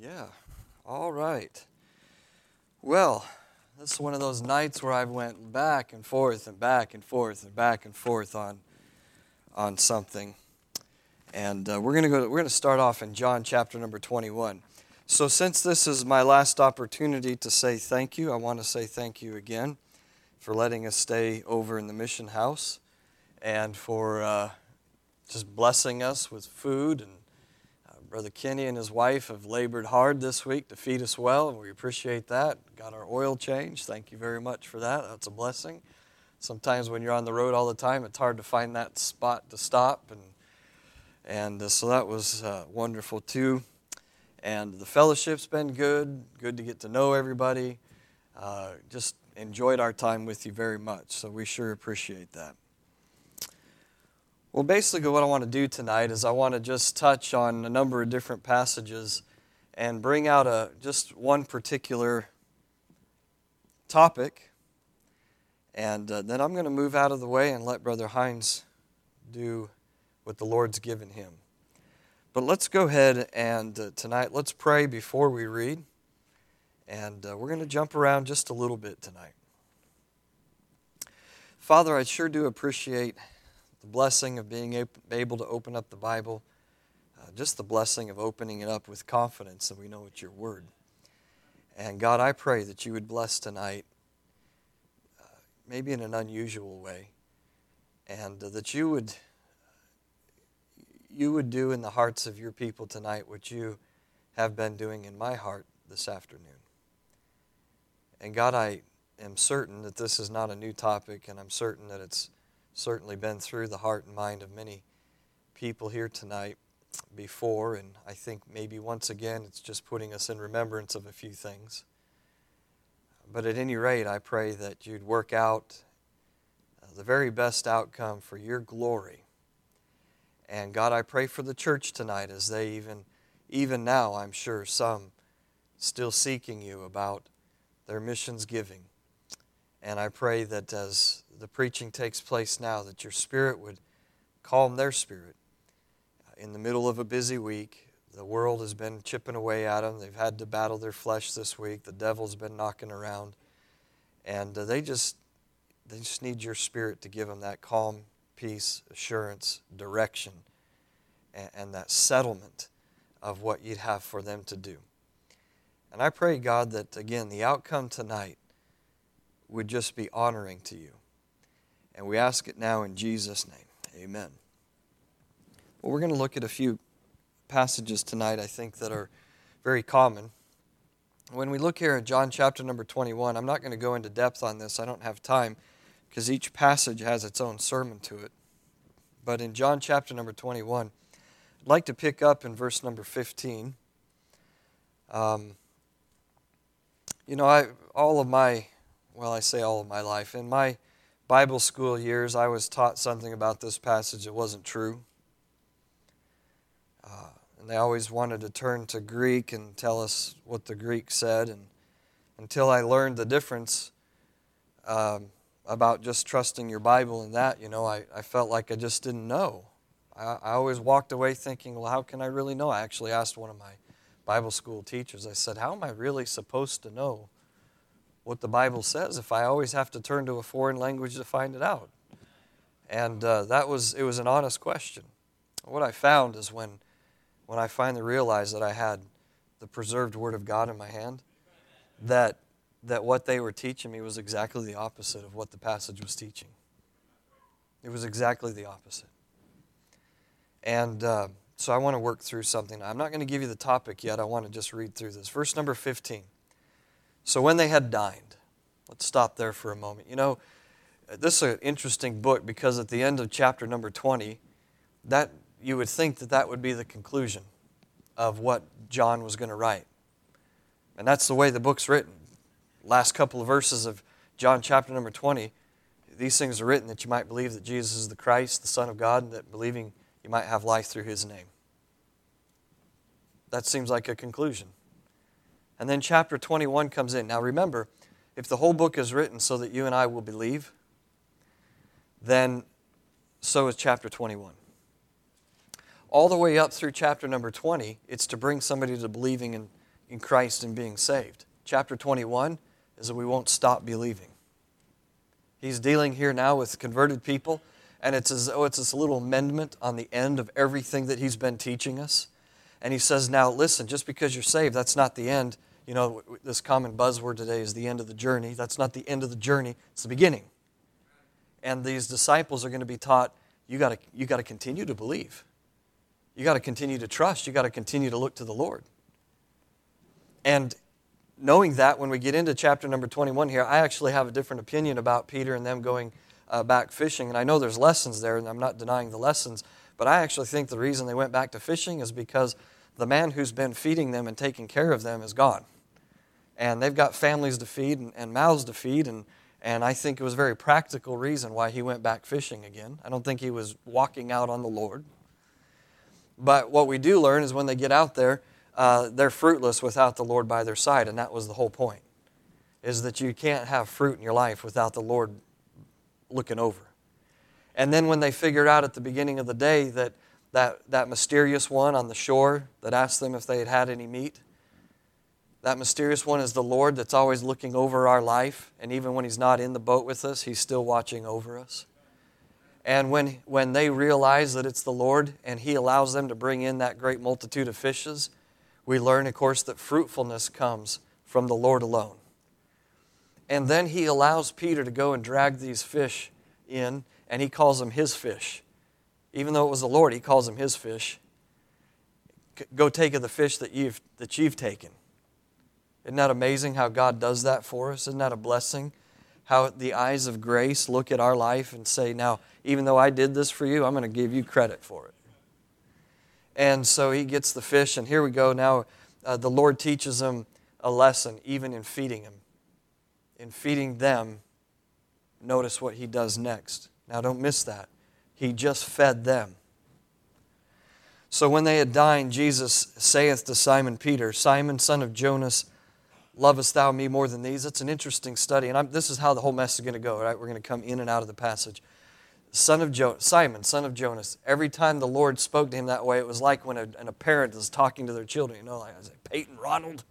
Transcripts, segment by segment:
Yeah. All right. Well, this is one of those nights where I went back and forth and back and forth and back and forth on on something. And uh, we're going to go we're going to start off in John chapter number 21. So since this is my last opportunity to say thank you, I want to say thank you again for letting us stay over in the mission house and for uh, just blessing us with food and Brother Kenny and his wife have labored hard this week to feed us well, and we appreciate that. Got our oil changed. Thank you very much for that. That's a blessing. Sometimes when you're on the road all the time, it's hard to find that spot to stop, and and uh, so that was uh, wonderful too. And the fellowship's been good. Good to get to know everybody. Uh, just enjoyed our time with you very much. So we sure appreciate that. Well, basically, what I want to do tonight is I want to just touch on a number of different passages and bring out a, just one particular topic. And uh, then I'm going to move out of the way and let Brother Hines do what the Lord's given him. But let's go ahead and uh, tonight, let's pray before we read. And uh, we're going to jump around just a little bit tonight. Father, I sure do appreciate the blessing of being able to open up the Bible, uh, just the blessing of opening it up with confidence that we know it's your word. And God, I pray that you would bless tonight, uh, maybe in an unusual way, and uh, that you would you would do in the hearts of your people tonight what you have been doing in my heart this afternoon. And God, I am certain that this is not a new topic, and I'm certain that it's certainly been through the heart and mind of many people here tonight before, and I think maybe once again it's just putting us in remembrance of a few things. But at any rate, I pray that you'd work out uh, the very best outcome for your glory. And God, I pray for the church tonight as they even, even now, I'm sure some still seeking you about their missions giving. And I pray that as the preaching takes place now, that your spirit would calm their spirit. In the middle of a busy week, the world has been chipping away at them. They've had to battle their flesh this week. The devil's been knocking around. And uh, they just they just need your spirit to give them that calm, peace, assurance, direction, and, and that settlement of what you'd have for them to do. And I pray, God, that again, the outcome tonight would just be honoring to you. And we ask it now in Jesus' name. Amen. Well, we're going to look at a few passages tonight, I think, that are very common. When we look here at John chapter number 21, I'm not going to go into depth on this, I don't have time, because each passage has its own sermon to it. But in John chapter number 21, I'd like to pick up in verse number 15. Um, you know, I, all of my, well, I say all of my life, in my Bible school years, I was taught something about this passage that wasn't true. Uh, and they always wanted to turn to Greek and tell us what the Greek said. And until I learned the difference um, about just trusting your Bible and that, you know, I, I felt like I just didn't know. I, I always walked away thinking, well, how can I really know? I actually asked one of my Bible school teachers, I said, how am I really supposed to know what the Bible says if I always have to turn to a foreign language to find it out? And uh, that was, it was an honest question. What I found is when, when I finally realized that I had the preserved Word of God in my hand, that, that what they were teaching me was exactly the opposite of what the passage was teaching. It was exactly the opposite. And uh, so I want to work through something. I'm not going to give you the topic yet. I want to just read through this. Verse number 15. So when they had dined, let's stop there for a moment. You know, this is an interesting book because at the end of chapter number 20, that you would think that that would be the conclusion of what John was going to write. And that's the way the book's written. Last couple of verses of John chapter number 20, these things are written that you might believe that Jesus is the Christ, the Son of God, and that believing you might have life through his name. That seems like a conclusion. And then chapter 21 comes in. Now remember, if the whole book is written so that you and I will believe, then so is chapter 21. All the way up through chapter number 20, it's to bring somebody to believing in, in Christ and being saved. Chapter 21 is that we won't stop believing. He's dealing here now with converted people, and it's as though it's this little amendment on the end of everything that he's been teaching us. And he says, Now listen, just because you're saved, that's not the end. You know, this common buzzword today is the end of the journey. That's not the end of the journey, it's the beginning. And these disciples are going to be taught you got to you got to continue to believe. You got to continue to trust. You got to continue to look to the Lord. And knowing that, when we get into chapter number 21 here, I actually have a different opinion about Peter and them going uh, back fishing. And I know there's lessons there, and I'm not denying the lessons. But I actually think the reason they went back to fishing is because the man who's been feeding them and taking care of them is gone. And they've got families to feed and, and mouths to feed. And, and I think it was a very practical reason why he went back fishing again. I don't think he was walking out on the Lord. But what we do learn is when they get out there, uh, they're fruitless without the Lord by their side, and that was the whole point, is that you can't have fruit in your life without the Lord looking over. And then when they figured out at the beginning of the day that that, that mysterious one on the shore that asked them if they had had any meat, that mysterious one is the Lord that's always looking over our life, and even when He's not in the boat with us, He's still watching over us. And when, when they realize that it's the Lord and He allows them to bring in that great multitude of fishes, we learn, of course, that fruitfulness comes from the Lord alone. And then he allows Peter to go and drag these fish in, and he calls them his fish. Even though it was the Lord, he calls them his fish. Go take of the fish that you've, that you've taken. Isn't that amazing how God does that for us? Isn't that a blessing? How the eyes of grace look at our life and say, Now, even though I did this for you, I'm going to give you credit for it. And so he gets the fish, and here we go. Now, uh, the Lord teaches him a lesson, even in feeding him. In feeding them, notice what he does next. Now, don't miss that. He just fed them. So when they had dined, Jesus saith to Simon Peter, Simon, son of Jonas, lovest thou me more than these? It's an interesting study, and I'm, this is how the whole mess is going to go. Right? We're going to come in and out of the passage son of jo- Simon, son of Jonas. Every time the Lord spoke to him that way, it was like when a, a parent is talking to their children. You know, like I say, Peyton, Ronald,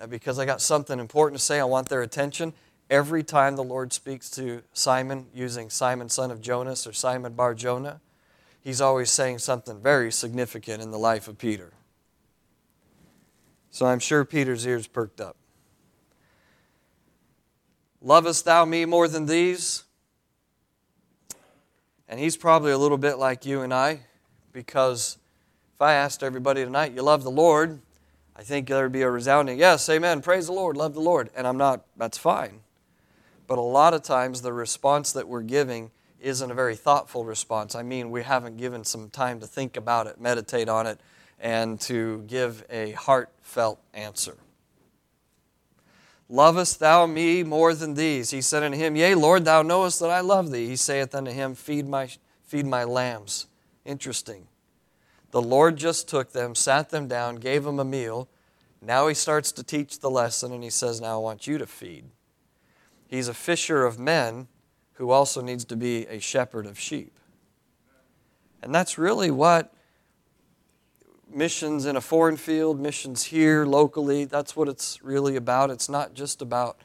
uh, because I got something important to say. I want their attention. Every time the Lord speaks to Simon using Simon, son of Jonas, or Simon Bar Jonah, he's always saying something very significant in the life of Peter. So I'm sure Peter's ears perked up. Lovest thou me more than these? And he's probably a little bit like you and I, because if I asked everybody tonight, you love the Lord, I think there would be a resounding, yes, amen, praise the Lord, love the Lord. And I'm not, that's fine. But a lot of times the response that we're giving isn't a very thoughtful response. I mean, we haven't given some time to think about it, meditate on it, and to give a heartfelt answer. Lovest thou me more than these? He said unto him, Yea, Lord, thou knowest that I love thee. He saith unto him, Feed my, feed my lambs. Interesting. The Lord just took them, sat them down, gave them a meal. Now he starts to teach the lesson, and he says, Now I want you to feed. He's a fisher of men who also needs to be a shepherd of sheep. And that's really what missions in a foreign field, missions here locally. That's what it's really about. It's not just about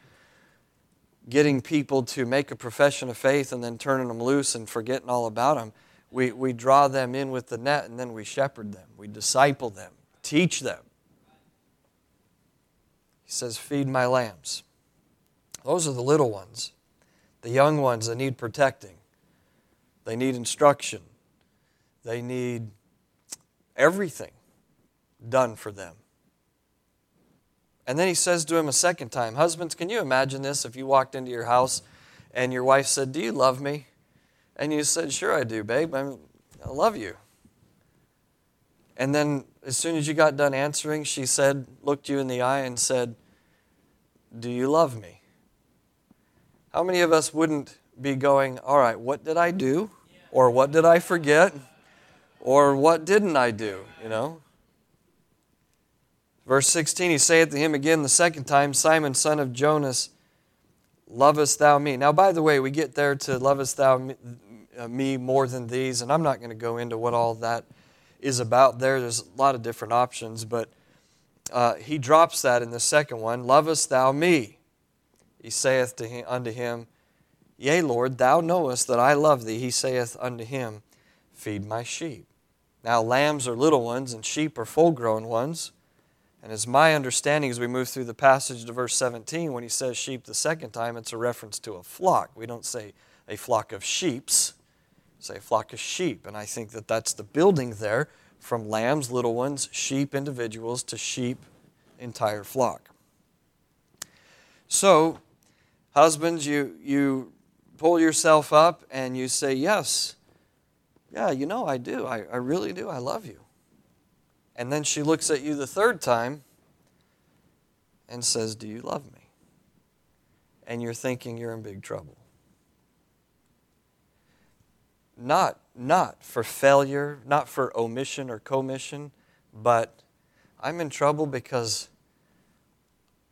getting people to make a profession of faith and then turning them loose and forgetting all about them. We, we draw them in with the net and then we shepherd them, we disciple them, teach them. He says, Feed my lambs. Those are the little ones, the young ones that need protecting. They need instruction. They need everything done for them. And then he says to him a second time, Husbands, can you imagine this if you walked into your house and your wife said, Do you love me? And you said, Sure, I do, babe. I love you. And then as soon as you got done answering, she said, looked you in the eye and said, Do you love me? How many of us wouldn't be going, All right, what did I do? Or what did I forget? Or what didn't I do? You know? Verse 16, he saith to him again the second time, Simon, son of Jonas, lovest thou me? Now, by the way, we get there to lovest thou uh, me more than these, and I'm not going to go into what all that is about there. There's a lot of different options, but uh, he drops that in the second one Lovest thou me? He saith to him, unto him, Yea, Lord, thou knowest that I love thee. He saith unto him, Feed my sheep. Now, lambs are little ones, and sheep are full grown ones. And as my understanding as we move through the passage to verse 17, when he says sheep the second time, it's a reference to a flock. We don't say a flock of sheeps, say a flock of sheep. And I think that that's the building there from lambs, little ones, sheep, individuals, to sheep, entire flock. So, husbands, you, you pull yourself up and you say, Yes, yeah, you know, I do. I, I really do. I love you. And then she looks at you the third time and says, Do you love me? And you're thinking you're in big trouble. Not, not for failure, not for omission or commission, but I'm in trouble because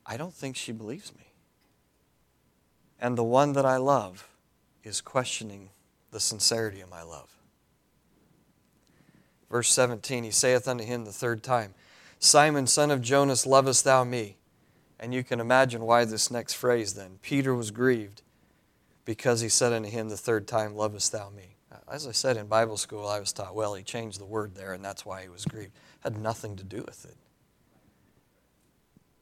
I don't think she believes me. And the one that I love is questioning the sincerity of my love. Verse 17, he saith unto him the third time, Simon, son of Jonas, lovest thou me? And you can imagine why this next phrase then. Peter was grieved because he said unto him the third time, Lovest thou me? Uh, as I said in Bible school, I was taught, well, he changed the word there, and that's why he was grieved. Had nothing to do with it.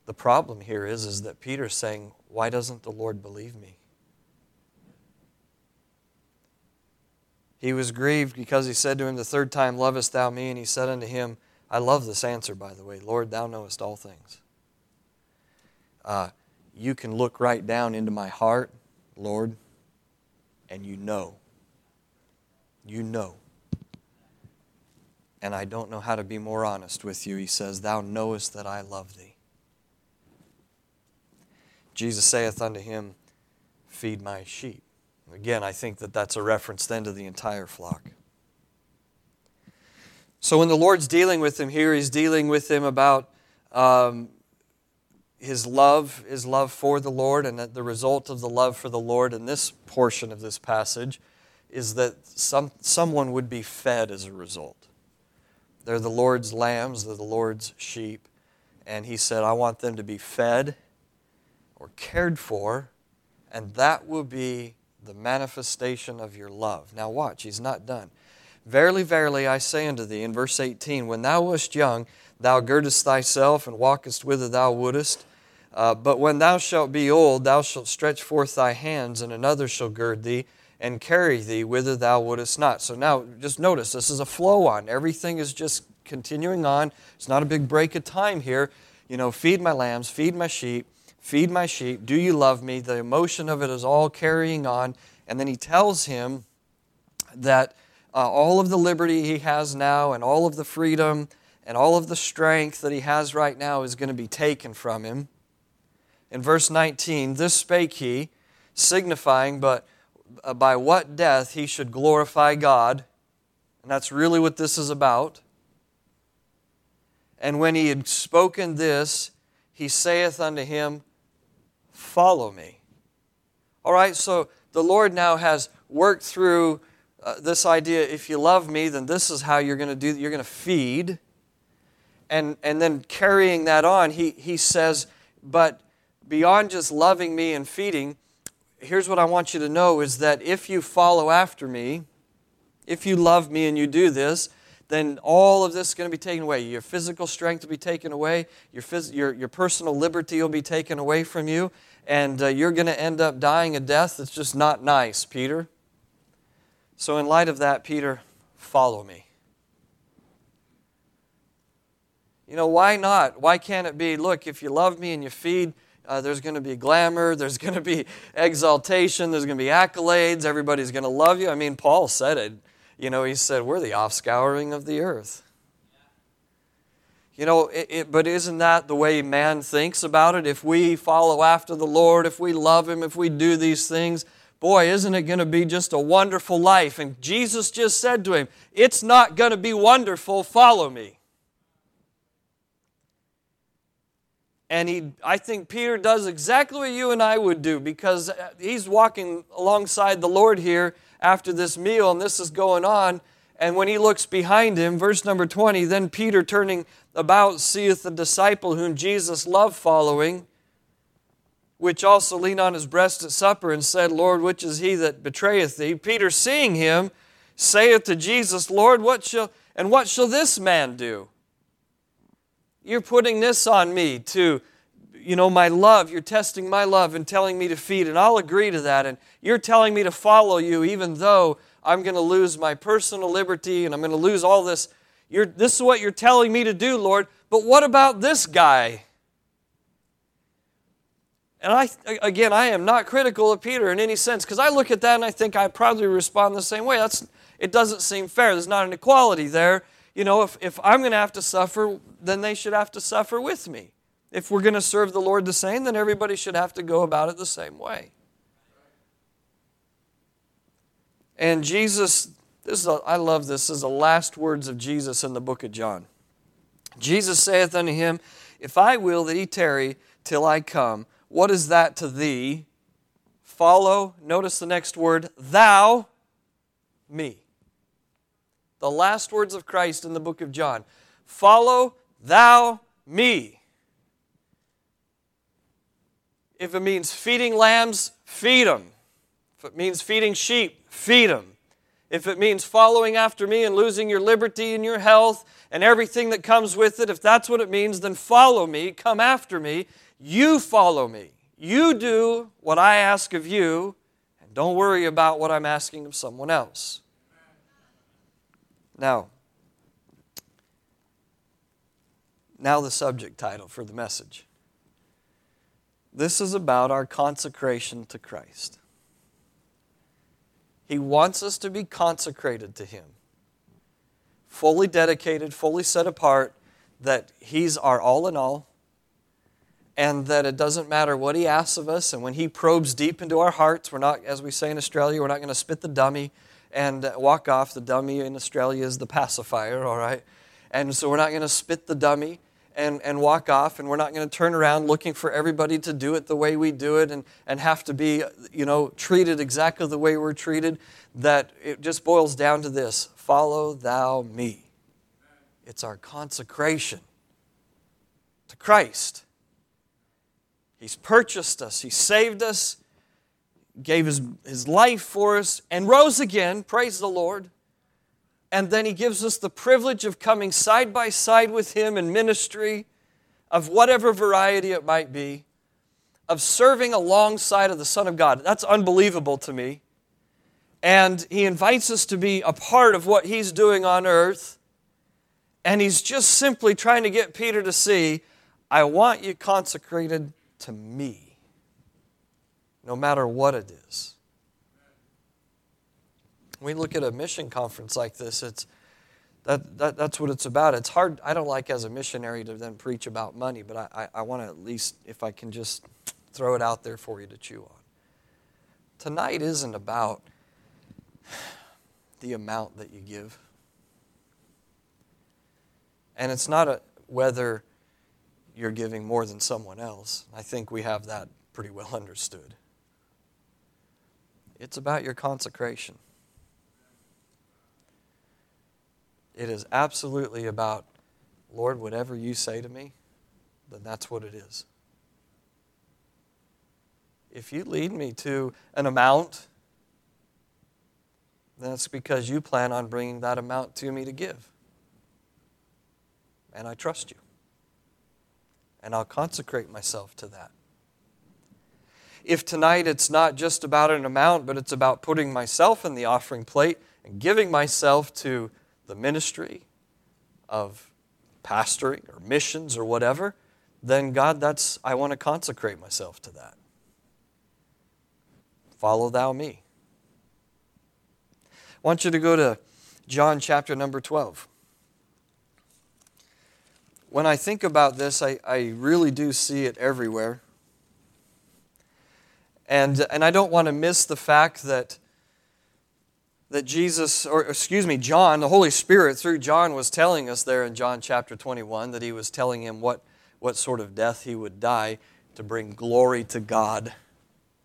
The problem here is, is that Peter's saying, Why doesn't the Lord believe me? He was grieved because he said to him the third time, Lovest thou me? And he said unto him, I love this answer, by the way. Lord, thou knowest all things. Uh, you can look right down into my heart, Lord, and you know. You know. And I don't know how to be more honest with you. He says, Thou knowest that I love thee. Jesus saith unto him, Feed my sheep. Again, I think that that's a reference then to the entire flock. So when the Lord's dealing with him here, he's dealing with him about um, his love, his love for the Lord, and that the result of the love for the Lord in this portion of this passage is that some, someone would be fed as a result. They're the Lord's lambs, they're the Lord's sheep, and he said, I want them to be fed or cared for, and that will be the manifestation of your love. Now, watch, he's not done. Verily, verily, I say unto thee, in verse 18, when thou wast young, thou girdest thyself and walkest whither thou wouldest. Uh, but when thou shalt be old, thou shalt stretch forth thy hands, and another shall gird thee and carry thee whither thou wouldest not. So now, just notice this is a flow on. Everything is just continuing on. It's not a big break of time here. You know, feed my lambs, feed my sheep, Feed my sheep. Do you love me? The emotion of it is all carrying on. And then he tells him that uh, all of the liberty he has now and all of the freedom and all of the strength that he has right now is going to be taken from him. In verse 19, this spake he, signifying but uh, by what death he should glorify God. And that's really what this is about. And when he had spoken this, he saith unto him, follow me. All right, so the Lord now has worked through uh, this idea if you love me, then this is how you're going to do you're going to feed. And, and then carrying that on, he, he says, but beyond just loving me and feeding, here's what I want you to know is that if you follow after me, if you love me and you do this, then all of this is going to be taken away. Your physical strength will be taken away, your, phys- your, your personal liberty will be taken away from you, and uh, you're going to end up dying a death that's just not nice, Peter. So, in light of that, Peter, follow me. You know, why not? Why can't it be, look, if you love me and you feed, uh, there's going to be glamour, there's going to be exaltation, there's going to be accolades, everybody's going to love you. I mean, Paul said it. You know, he said, We're the offscouring of the earth. You know, it, it, but isn't that the way man thinks about it? If we follow after the Lord, if we love Him, if we do these things, boy, isn't it going to be just a wonderful life? And Jesus just said to him, It's not going to be wonderful, follow me. And he, I think Peter does exactly what you and I would do because he's walking alongside the Lord here after this meal and this is going on And when he looks behind him, verse number 20, then Peter turning about seeth the disciple whom Jesus loved following, which also leaned on his breast at supper and said, Lord, which is he that betrayeth thee? Peter, seeing him, saith to Jesus, Lord, what shall and what shall this man do? You're putting this on me to, you know, my love. You're testing my love and telling me to feed, and I'll agree to that. And you're telling me to follow you, even though I'm going to lose my personal liberty and I'm going to lose all this. You're, this is what you're telling me to do, Lord. But what about this guy? And I, again, I am not critical of Peter in any sense because I look at that and I think I probably respond the same way. That's, it doesn't seem fair. There's not an equality there. You know, if, if I'm going to have to suffer, then they should have to suffer with me. If we're going to serve the Lord the same, then everybody should have to go about it the same way. And Jesus, this is a, I love this, this is the last words of Jesus in the book of John. Jesus saith unto him, If I will that he tarry till I come, what is that to thee? Follow, notice the next word, thou me. The last words of Christ in the book of John. Follow thou me. If it means feeding lambs, feed them. If it means feeding sheep, feed them. If it means following after me and losing your liberty and your health and everything that comes with it, if that's what it means, then follow me, come after me. You follow me. You do what I ask of you, and don't worry about what I'm asking of someone else. Now, now the subject title for the message. This is about our consecration to Christ. He wants us to be consecrated to Him, fully dedicated, fully set apart, that He's our all in all, and that it doesn't matter what He asks of us. And when He probes deep into our hearts, we're not, as we say in Australia, we're not going to spit the dummy and walk off. The dummy in Australia is the pacifier, all right? And so we're not going to spit the dummy and, and walk off, and we're not going to turn around looking for everybody to do it the way we do it and, and have to be, you know, treated exactly the way we're treated. That it just boils down to this follow thou me. It's our consecration to Christ. He's purchased us, He saved us, gave His, his life for us, and rose again. Praise the Lord and then he gives us the privilege of coming side by side with him in ministry of whatever variety it might be, of serving alongside of the Son of God. That's unbelievable to me. And he invites us to be a part of what he's doing on earth. And he's just simply trying to get Peter to see, I want you consecrated to me, no matter what it is we look at a mission conference like this, it's that, that, that's what it's about. It's hard. I don't like as a missionary to then preach about money, but I, I, I want to at least, if I can just throw it out there for you to chew on. Tonight isn't about the amount that you give. And it's not a, whether you're giving more than someone else. I think we have that pretty well understood. It's about your consecration. It is absolutely about, Lord, whatever you say to me, then that's what it is. If you lead me to an amount, then it's because you plan on bringing that amount to me to give. And I trust you. And I'll consecrate myself to that. If tonight it's not just about an amount, but it's about putting myself in the offering plate and giving myself to the ministry of pastoring or missions or whatever, then God, that's, I want to consecrate myself to that. Follow thou me. I want you to go to John chapter number 12. When I think about this, I, I really do see it everywhere. And, and I don't want to miss the fact that that Jesus, or excuse me, John, the Holy Spirit through John was telling us there in John chapter 21 that he was telling him what, what sort of death he would die to bring glory to God.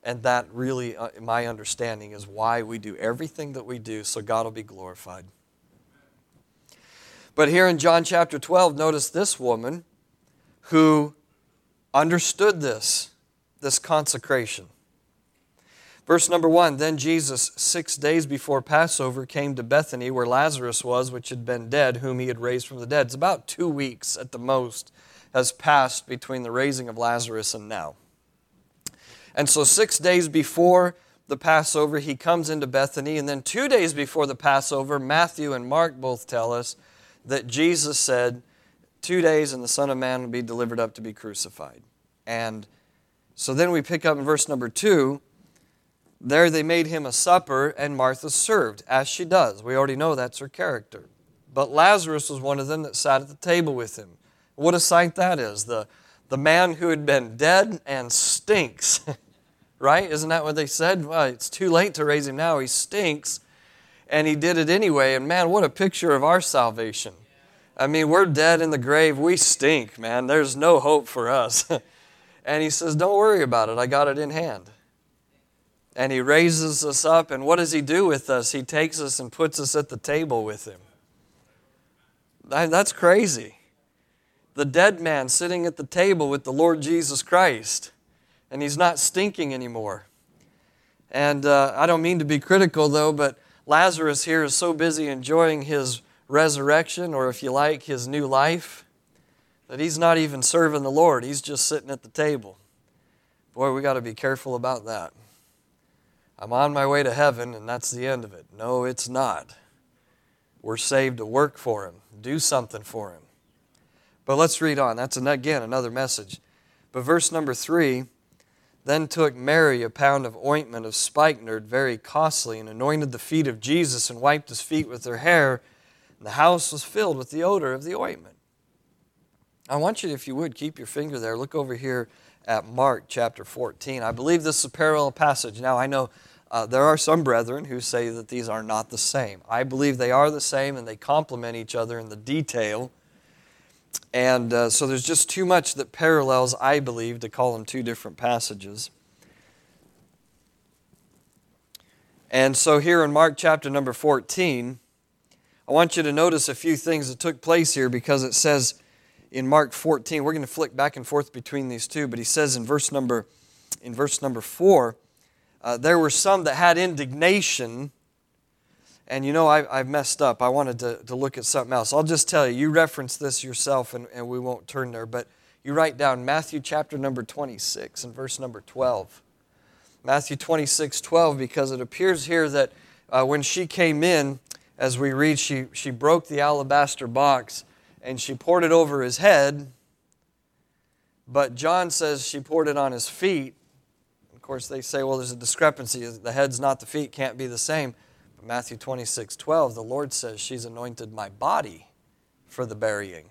And that really, uh, my understanding, is why we do everything that we do so God will be glorified. But here in John chapter 12, notice this woman who understood this, this consecration. Verse number one Then Jesus, six days before Passover, came to Bethany where Lazarus was, which had been dead, whom he had raised from the dead. It's about two weeks at the most has passed between the raising of Lazarus and now. And so, six days before the Passover, he comes into Bethany. And then, two days before the Passover, Matthew and Mark both tell us that Jesus said, Two days and the Son of Man will be delivered up to be crucified. And so then we pick up in verse number two. There they made him a supper, and Martha served, as she does. We already know that's her character. But Lazarus was one of them that sat at the table with him. What a sight that is. The, the man who had been dead and stinks, right? Isn't that what they said? Well, it's too late to raise him now. He stinks. And he did it anyway. And man, what a picture of our salvation. I mean, we're dead in the grave. We stink, man. There's no hope for us. and he says, Don't worry about it. I got it in hand. And he raises us up. And what does he do with us? He takes us and puts us at the table with him. That's crazy. The dead man sitting at the table with the Lord Jesus Christ. And he's not stinking anymore. And uh, I don't mean to be critical, though, but Lazarus here is so busy enjoying his resurrection, or if you like, his new life, that he's not even serving the Lord. He's just sitting at the table. Boy, we got to be careful about that. I'm on my way to heaven, and that's the end of it. No, it's not. We're saved to work for Him, do something for Him. But let's read on. That's, again, another message. But verse number three then took Mary a pound of ointment of spikenard, very costly, and anointed the feet of Jesus and wiped his feet with her hair And the house was filled with the odor of the ointment. I want you, if you would, keep your finger there. Look over here at Mark chapter 14. I believe this is a parallel passage. Now, I know uh, there are some brethren who say that these are not the same. I believe they are the same and they complement each other in the detail. And uh, so there's just too much that parallels, I believe, to call them two different passages. And so here in Mark chapter number 14, I want you to notice a few things that took place here because it says in Mark 14, we're going to flick back and forth between these two, but he says in verse number, in verse number 4, uh, there were some that had indignation. And you know, I, have messed up. I wanted to, to look at something else. I'll just tell you, you reference this yourself and, and we won't turn there, but you write down Matthew chapter number 26 and verse number 12. Matthew 26, 12, because it appears here that uh, when she came in, as we read, she, she broke the alabaster box and she poured it over his head. But John says she poured it on his feet. Of course, they say, well, there's a discrepancy. The head's not the feet, can't be the same. But Matthew 26 12, the Lord says, She's anointed my body for the burying.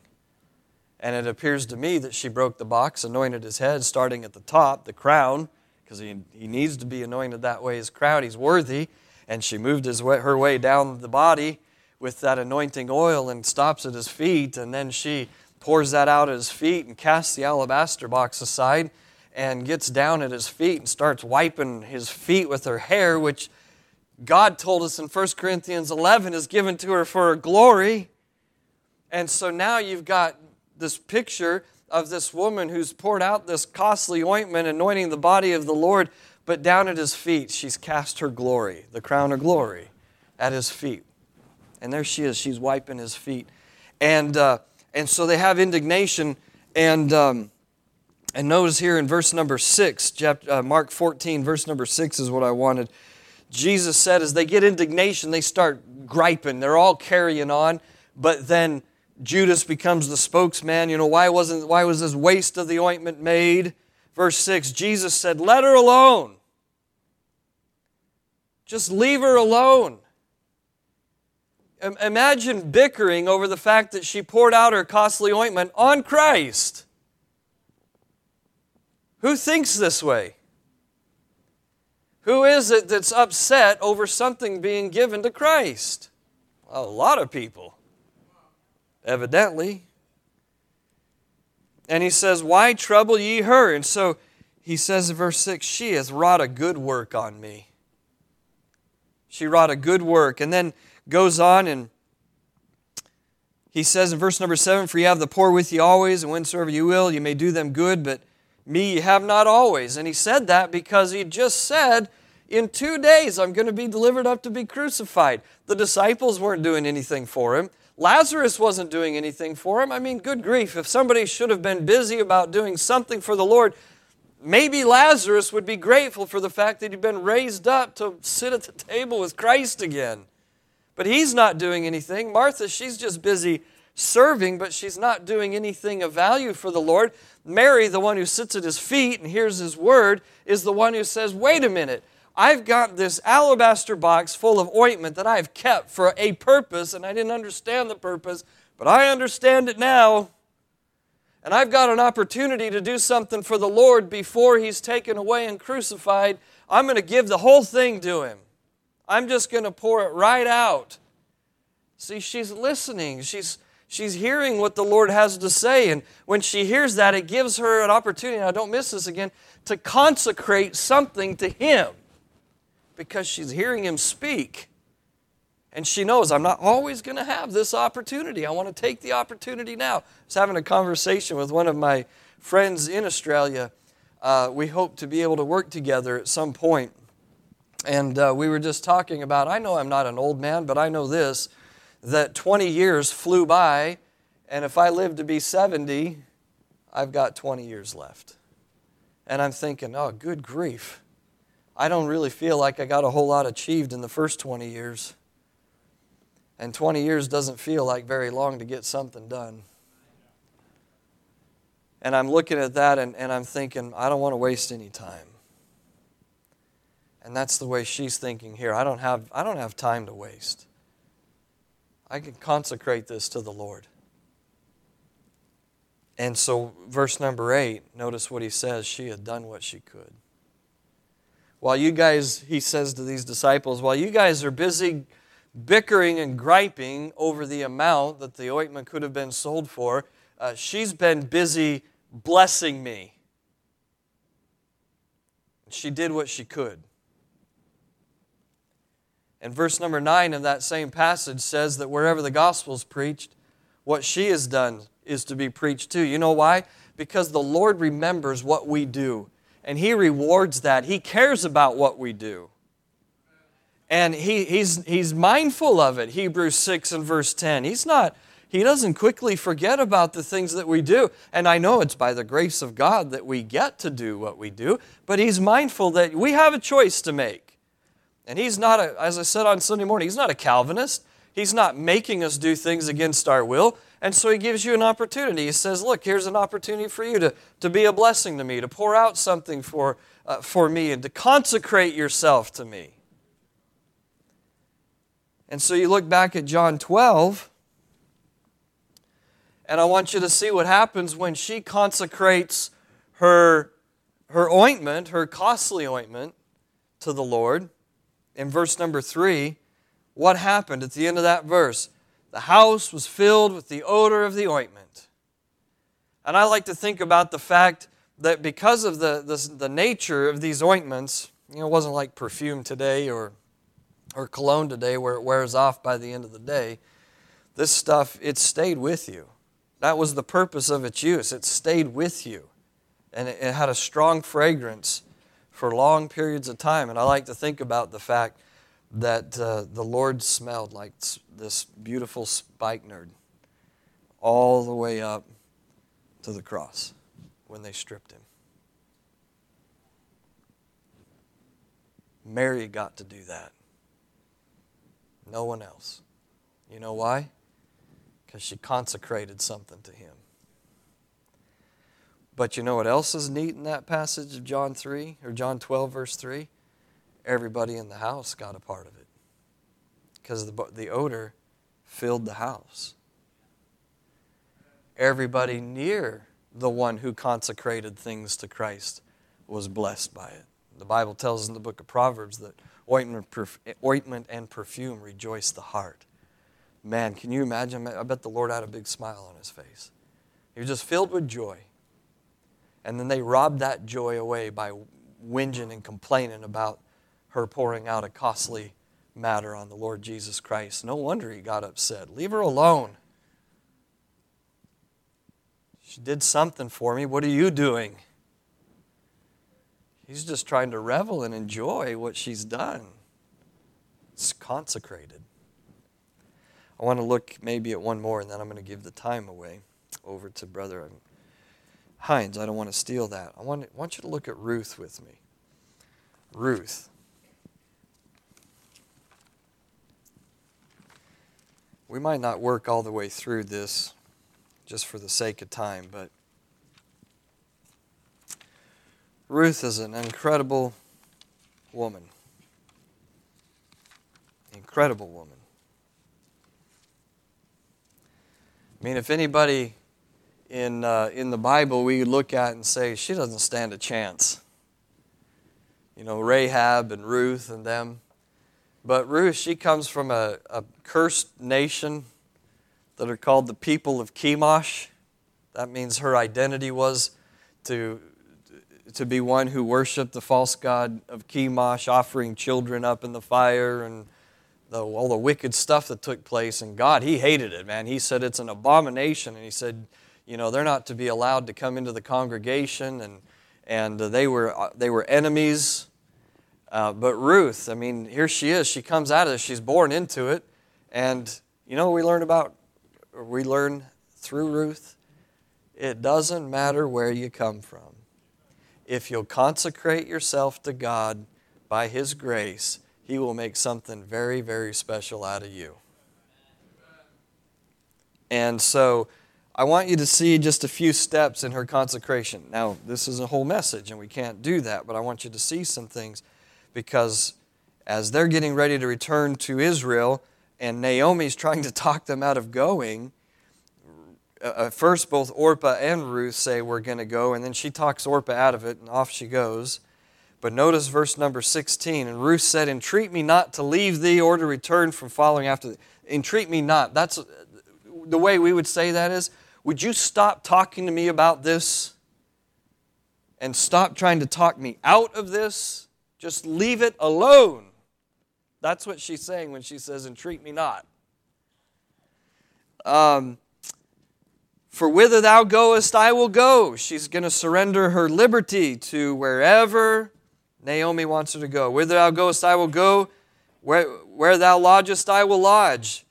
And it appears to me that she broke the box, anointed his head, starting at the top, the crown, because he, he needs to be anointed that way, his crown. He's worthy and she moved his way, her way down the body with that anointing oil and stops at his feet. And then she pours that out at his feet and casts the alabaster box aside and gets down at his feet and starts wiping his feet with her hair, which God told us in 1 Corinthians 11 is given to her for her glory. And so now you've got this picture of this woman who's poured out this costly ointment, anointing the body of the Lord but down at his feet, she's cast her glory, the crown of glory, at his feet. And there she is. She's wiping his feet. And, uh, and so they have indignation. And, um, and notice here in verse number 6, chapter, uh, Mark 14, verse number 6 is what I wanted. Jesus said, as they get indignation, they start griping. They're all carrying on. But then Judas becomes the spokesman. You know, why, wasn't, why was this waste of the ointment made? Verse 6 Jesus said, Let her alone. Just leave her alone. Imagine bickering over the fact that she poured out her costly ointment on Christ. Who thinks this way? Who is it that's upset over something being given to Christ? A lot of people, evidently. And he says, Why trouble ye her? And so he says in verse 6, She has wrought a good work on me. She wrought a good work. And then goes on and he says in verse number seven, For you have the poor with you always, and whensoever you will, you may do them good, but me you have not always. And he said that because he just said, In two days I'm going to be delivered up to be crucified. The disciples weren't doing anything for him. Lazarus wasn't doing anything for him. I mean, good grief, if somebody should have been busy about doing something for the Lord, maybe Lazarus would be grateful for the fact that he'd been raised up to sit at the table with Christ again. But he's not doing anything. Martha, she's just busy serving, but she's not doing anything of value for the Lord. Mary, the one who sits at his feet and hears his word, is the one who says, Wait a minute, I've got this alabaster box full of ointment that I've kept for a purpose, and I didn't understand the purpose, but I understand it now. And I've got an opportunity to do something for the Lord before He's taken away and crucified. I'm going to give the whole thing to Him. I'm just going to pour it right out. See, she's listening. She's She's hearing what the Lord has to say. And when she hears that, it gives her an opportunity, and I don't miss this again, to consecrate something to Him because she's hearing Him speak. And she knows I'm not always going to have this opportunity. I want to take the opportunity now. I was having a conversation with one of my friends in Australia. Uh, we hope to be able to work together at some point. And uh, we were just talking about I know I'm not an old man, but I know this that 20 years flew by, and if I live to be 70, I've got 20 years left. And I'm thinking, oh, good grief. I don't really feel like I got a whole lot achieved in the first 20 years. And 20 years doesn't feel like very long to get something done. And I'm looking at that and, and I'm thinking, I don't want to waste any time. And that's the way she's thinking here. I don't have, I don't have time to waste. I can consecrate this to the Lord. And so, verse number eight, notice what he says she had done what she could. While you guys, he says to these disciples, while you guys are busy bickering and griping over the amount that the ointment could have been sold for, uh, she's been busy blessing me. She did what she could. And verse number 9 of that same passage says that wherever the gospel is preached, what she has done is to be preached too. You know why? Because the Lord remembers what we do, and He rewards that. He cares about what we do. And he, he's, he's mindful of it. Hebrews 6 and verse 10. He's not, he doesn't quickly forget about the things that we do. And I know it's by the grace of God that we get to do what we do, but he's mindful that we have a choice to make. And he's not, a, as I said on Sunday morning, he's not a Calvinist. He's not making us do things against our will. And so he gives you an opportunity. He says, Look, here's an opportunity for you to, to be a blessing to me, to pour out something for, uh, for me, and to consecrate yourself to me. And so you look back at John 12, and I want you to see what happens when she consecrates her, her ointment, her costly ointment, to the Lord in verse number three, what happened at the end of that verse? The house was filled with the odor of the ointment. And I like to think about the fact that because of the, the, the nature of these ointments, you know, it wasn't like perfume today or, or cologne today where it wears off by the end of the day. This stuff, it stayed with you. That was the purpose of its use. It stayed with you. And it, it had a strong fragrance for long periods of time. And I like to think about the fact that uh, the Lord smelled like this beautiful spikenard all the way up to the cross when they stripped him. Mary got to do that. No one else. You know why? Because she consecrated something to him. But you know what else is neat in that passage of John 3 or John 12, verse 3? Everybody in the house got a part of it because the, the odor filled the house. Everybody near the one who consecrated things to Christ was blessed by it. The Bible tells in the book of Proverbs that ointment and perfume rejoice the heart. Man, can you imagine? I bet the Lord had a big smile on his face. He was just filled with joy. And then they robbed that joy away by whinging and complaining about her pouring out a costly matter on the Lord Jesus Christ. No wonder he got upset. Leave her alone. She did something for me. What are you doing? He's just trying to revel and enjoy what she's done. It's consecrated. I want to look maybe at one more, and then I'm going to give the time away over to Brother Hines. I don't want to steal that. I want, I want you to look at Ruth with me. Ruth. We might not work all the way through this just for the sake of time, but Ruth is an incredible woman. Incredible woman. I mean, if anybody in, uh, in the Bible we look at and say, she doesn't stand a chance. You know, Rahab and Ruth and them. But Ruth, she comes from a, a cursed nation that are called the people of Chemosh. That means her identity was to, to be one who worshiped the false god of Chemosh, offering children up in the fire and the, all the wicked stuff that took place. And God, He hated it, man. He said it's an abomination. And He said, you know, they're not to be allowed to come into the congregation. And, and they, were, they were enemies. Uh, but Ruth, I mean, here she is. She comes out of this. She's born into it. And you know what we learn about we learn through Ruth, it doesn't matter where you come from. If you'll consecrate yourself to God by His grace, He will make something very, very special out of you. And so I want you to see just a few steps in her consecration. Now, this is a whole message, and we can't do that, but I want you to see some things because as they're getting ready to return to Israel, and Naomi's trying to talk them out of going. Uh, first, both Orpah and Ruth say, We're going to go, and then she talks Orpah out of it, and off she goes. But notice verse number 16. And Ruth said, Entreat me not to leave thee or to return from following after thee. Entreat me not. That's the way we would say that is, Would you stop talking to me about this and stop trying to talk me out of this? Just leave it alone. That's what she's saying when she says, Entreat me not. Um, For whither thou goest, I will go. She's going to surrender her liberty to wherever Naomi wants her to go. Whither thou goest, I will go. Where, where thou lodgest, I will lodge.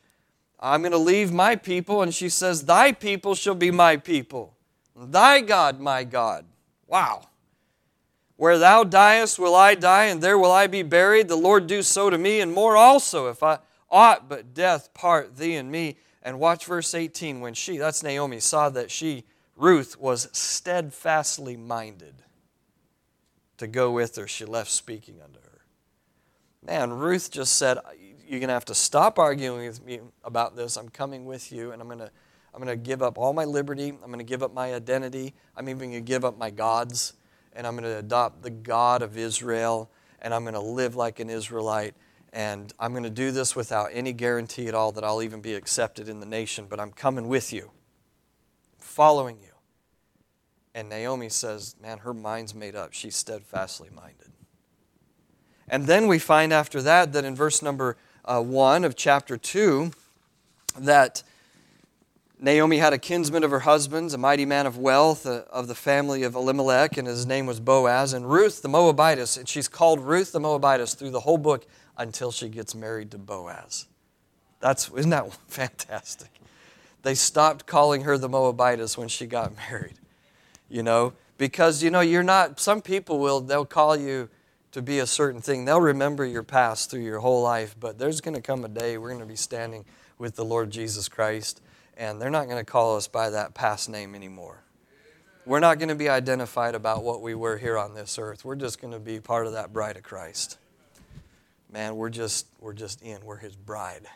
I'm going to leave my people. And she says, Thy people shall be my people, thy God, my God. Wow. Where thou diest will I die, and there will I be buried. The Lord do so to me, and more also, if I ought but death part thee and me. And watch verse 18. When she, that's Naomi, saw that she, Ruth, was steadfastly minded to go with her, she left speaking unto her. Man, Ruth just said, You're going to have to stop arguing with me about this. I'm coming with you, and I'm going to. I'm going to give up all my liberty. I'm going to give up my identity. I'm even going to give up my gods and I'm going to adopt the God of Israel, and I'm going to live like an Israelite. And I'm going to do this without any guarantee at all that I'll even be accepted in the nation, but I'm coming with you, following you. And Naomi says, Man, her mind's made up. She's steadfastly minded. And then we find after that that in verse number uh, 1 of chapter 2, that Naomi had a kinsman of her husband's, a mighty man of wealth uh, of the family of Elimelech, and his name was Boaz. And Ruth the Moabitess, and she's called Ruth the Moabitess through the whole book until she gets married to Boaz. That's, isn't that fantastic? They stopped calling her the Moabitess when she got married, you know, because, you know, you're not, some people will, they'll call you to be a certain thing. They'll remember your past through your whole life, but there's going to come a day we're going to be standing with the Lord Jesus Christ and they're not going to call us by that past name anymore. We're not going to be identified about what we were here on this earth. We're just going to be part of that bride of Christ. Man, we're just we're just in. We're his bride.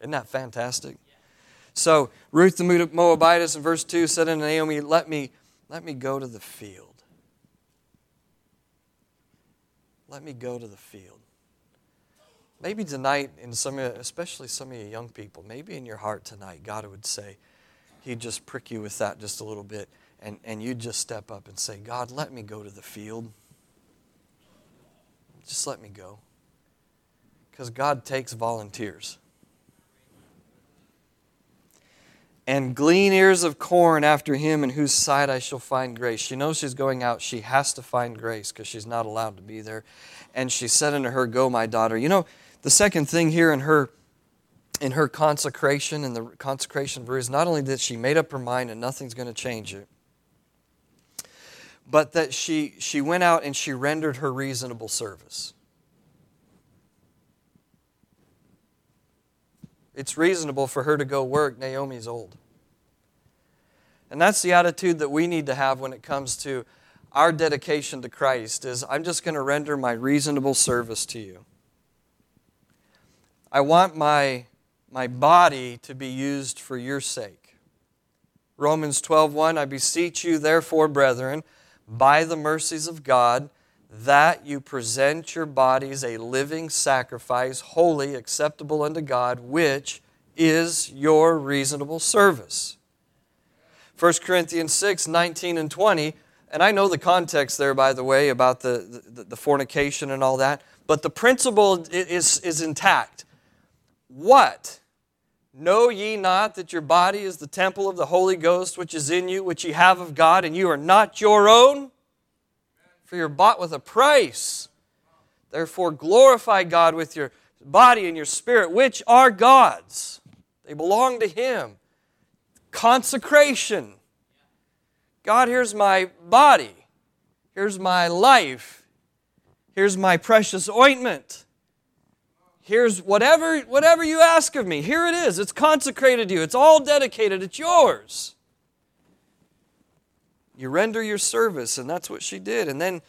Isn't that fantastic? So Ruth the Moabitess in verse 2 said unto Naomi, Let me let me go to the field. Let me go to the field. Maybe tonight, in some, especially some of you young people, maybe in your heart tonight, God would say, He'd just prick you with that just a little bit, and, and you'd just step up and say, God, let me go to the field. Just let me go. Because God takes volunteers. And glean ears of corn after him in whose sight I shall find grace. She knows she's going out. She has to find grace because she's not allowed to be there. And she said unto her, Go, my daughter. You know, the second thing here in her in her consecration and the consecration of her is not only that she made up her mind and nothing's going to change it, but that she, she went out and she rendered her reasonable service. It's reasonable for her to go work. Naomi's old. And that's the attitude that we need to have when it comes to our dedication to Christ is I'm just going to render my reasonable service to you. I want my, my body to be used for your sake. Romans 12:1 I beseech you therefore brethren by the mercies of God that you present your bodies a living sacrifice, holy, acceptable unto God, which is your reasonable service. 1 Corinthians 6 19 and 20. And I know the context there, by the way, about the, the, the fornication and all that, but the principle is, is intact. What? Know ye not that your body is the temple of the Holy Ghost which is in you, which ye have of God, and you are not your own? for you're bought with a price. Therefore, glorify God with your body and your spirit, which are God's. They belong to Him. Consecration. God, here's my body. Here's my life. Here's my precious ointment. Here's whatever, whatever you ask of me. Here it is. It's consecrated to you. It's all dedicated. It's yours. You render your service, and that's what she did. And then,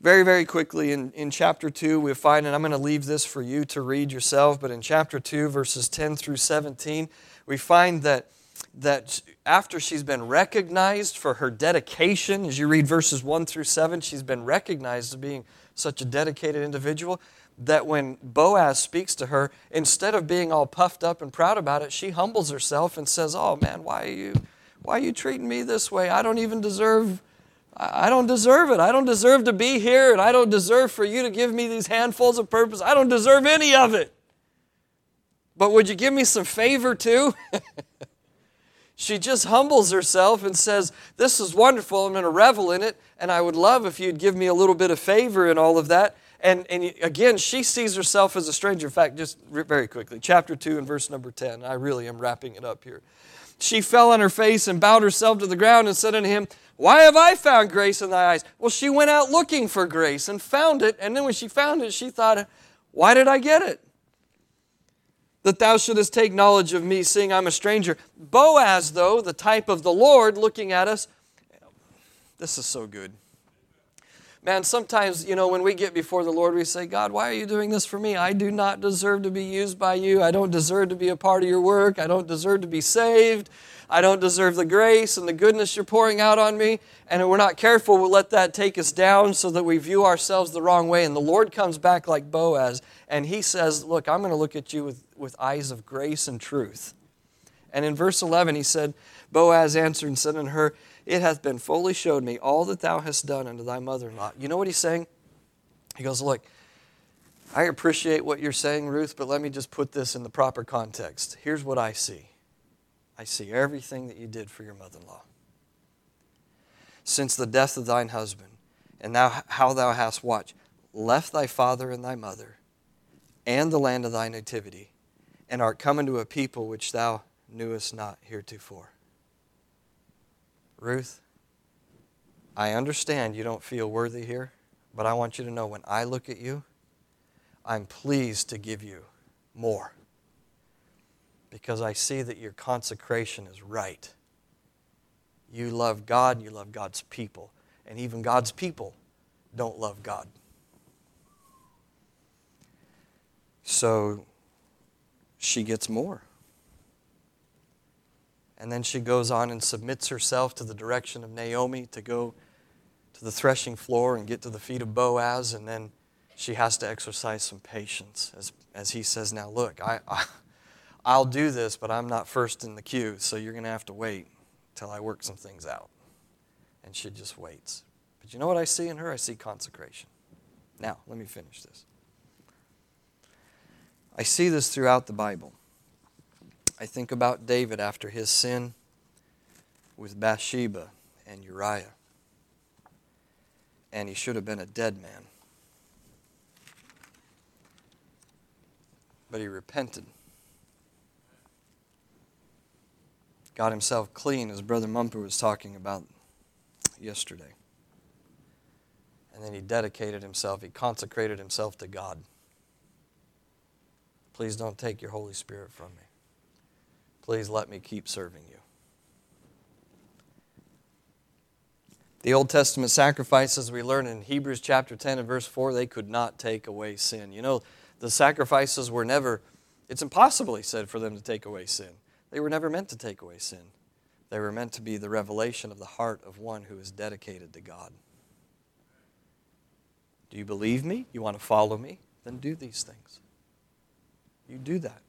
very, very quickly, in, in chapter 2, we find, and I'm going to leave this for you to read yourself, but in chapter 2, verses 10 through 17, we find that, that after she's been recognized for her dedication, as you read verses 1 through 7, she's been recognized as being such a dedicated individual that when Boaz speaks to her, instead of being all puffed up and proud about it, she humbles herself and says, Oh man, why are you why are you treating me this way? I don't even deserve I don't deserve it. I don't deserve to be here, and I don't deserve for you to give me these handfuls of purpose. I don't deserve any of it. But would you give me some favor too? she just humbles herself and says, This is wonderful. I'm going to revel in it, and I would love if you'd give me a little bit of favor in all of that. And, and again, she sees herself as a stranger. In fact, just very quickly, chapter 2 and verse number 10. I really am wrapping it up here she fell on her face and bowed herself to the ground and said unto him, Why have I found grace in thy eyes? Well, she went out looking for grace and found it. And then when she found it, she thought, Why did I get it? That thou shouldest take knowledge of me, seeing I'm a stranger. Boaz, though, the type of the Lord, looking at us, this is so good. Man, sometimes, you know, when we get before the Lord, we say, God, why are you doing this for me? I do not deserve to be used by you. I don't deserve to be a part of your work. I don't deserve to be saved. I don't deserve the grace and the goodness you're pouring out on me. And if we're not careful, we'll let that take us down so that we view ourselves the wrong way. And the Lord comes back like Boaz, and he says, Look, I'm going to look at you with, with eyes of grace and truth. And in verse 11, he said, Boaz answered and said unto her, it hath been fully showed me all that thou hast done unto thy mother in law. You know what he's saying? He goes, Look, I appreciate what you're saying, Ruth, but let me just put this in the proper context. Here's what I see I see everything that you did for your mother in law. Since the death of thine husband, and thou, how thou hast watched, left thy father and thy mother, and the land of thy nativity, and art come into a people which thou knewest not heretofore. Ruth, I understand you don't feel worthy here, but I want you to know when I look at you, I'm pleased to give you more because I see that your consecration is right. You love God, you love God's people, and even God's people don't love God. So she gets more. And then she goes on and submits herself to the direction of Naomi to go to the threshing floor and get to the feet of Boaz. And then she has to exercise some patience as, as he says, Now, look, I, I, I'll do this, but I'm not first in the queue, so you're going to have to wait till I work some things out. And she just waits. But you know what I see in her? I see consecration. Now, let me finish this. I see this throughout the Bible. I think about David after his sin with Bathsheba and Uriah. And he should have been a dead man. But he repented. Got himself clean, as Brother Mumper was talking about yesterday. And then he dedicated himself, he consecrated himself to God. Please don't take your Holy Spirit from me. Please let me keep serving you. The Old Testament sacrifices we learn in Hebrews chapter 10 and verse 4, they could not take away sin. You know, the sacrifices were never, it's impossible, he said, for them to take away sin. They were never meant to take away sin. They were meant to be the revelation of the heart of one who is dedicated to God. Do you believe me? You want to follow me? Then do these things. You do that.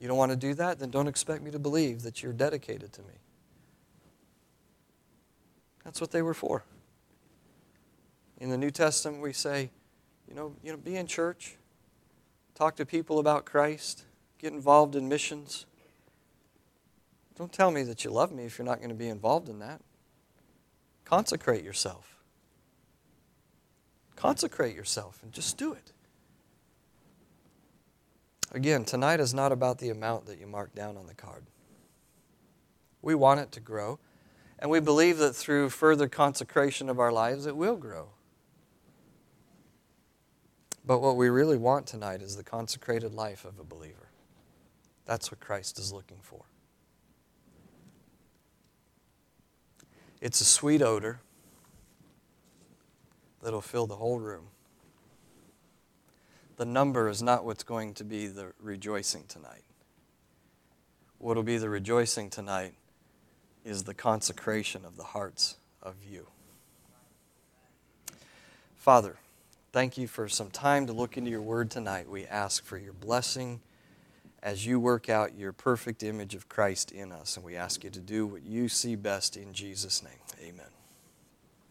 You don't want to do that? Then don't expect me to believe that you're dedicated to me. That's what they were for. In the New Testament, we say, you know, you know, be in church, talk to people about Christ, get involved in missions. Don't tell me that you love me if you're not going to be involved in that. Consecrate yourself. Consecrate yourself and just do it. Again, tonight is not about the amount that you mark down on the card. We want it to grow, and we believe that through further consecration of our lives, it will grow. But what we really want tonight is the consecrated life of a believer. That's what Christ is looking for. It's a sweet odor that'll fill the whole room the number is not what's going to be the rejoicing tonight. What will be the rejoicing tonight is the consecration of the hearts of you. Father, thank you for some time to look into your word tonight. We ask for your blessing as you work out your perfect image of Christ in us, and we ask you to do what you see best in Jesus' name. Amen.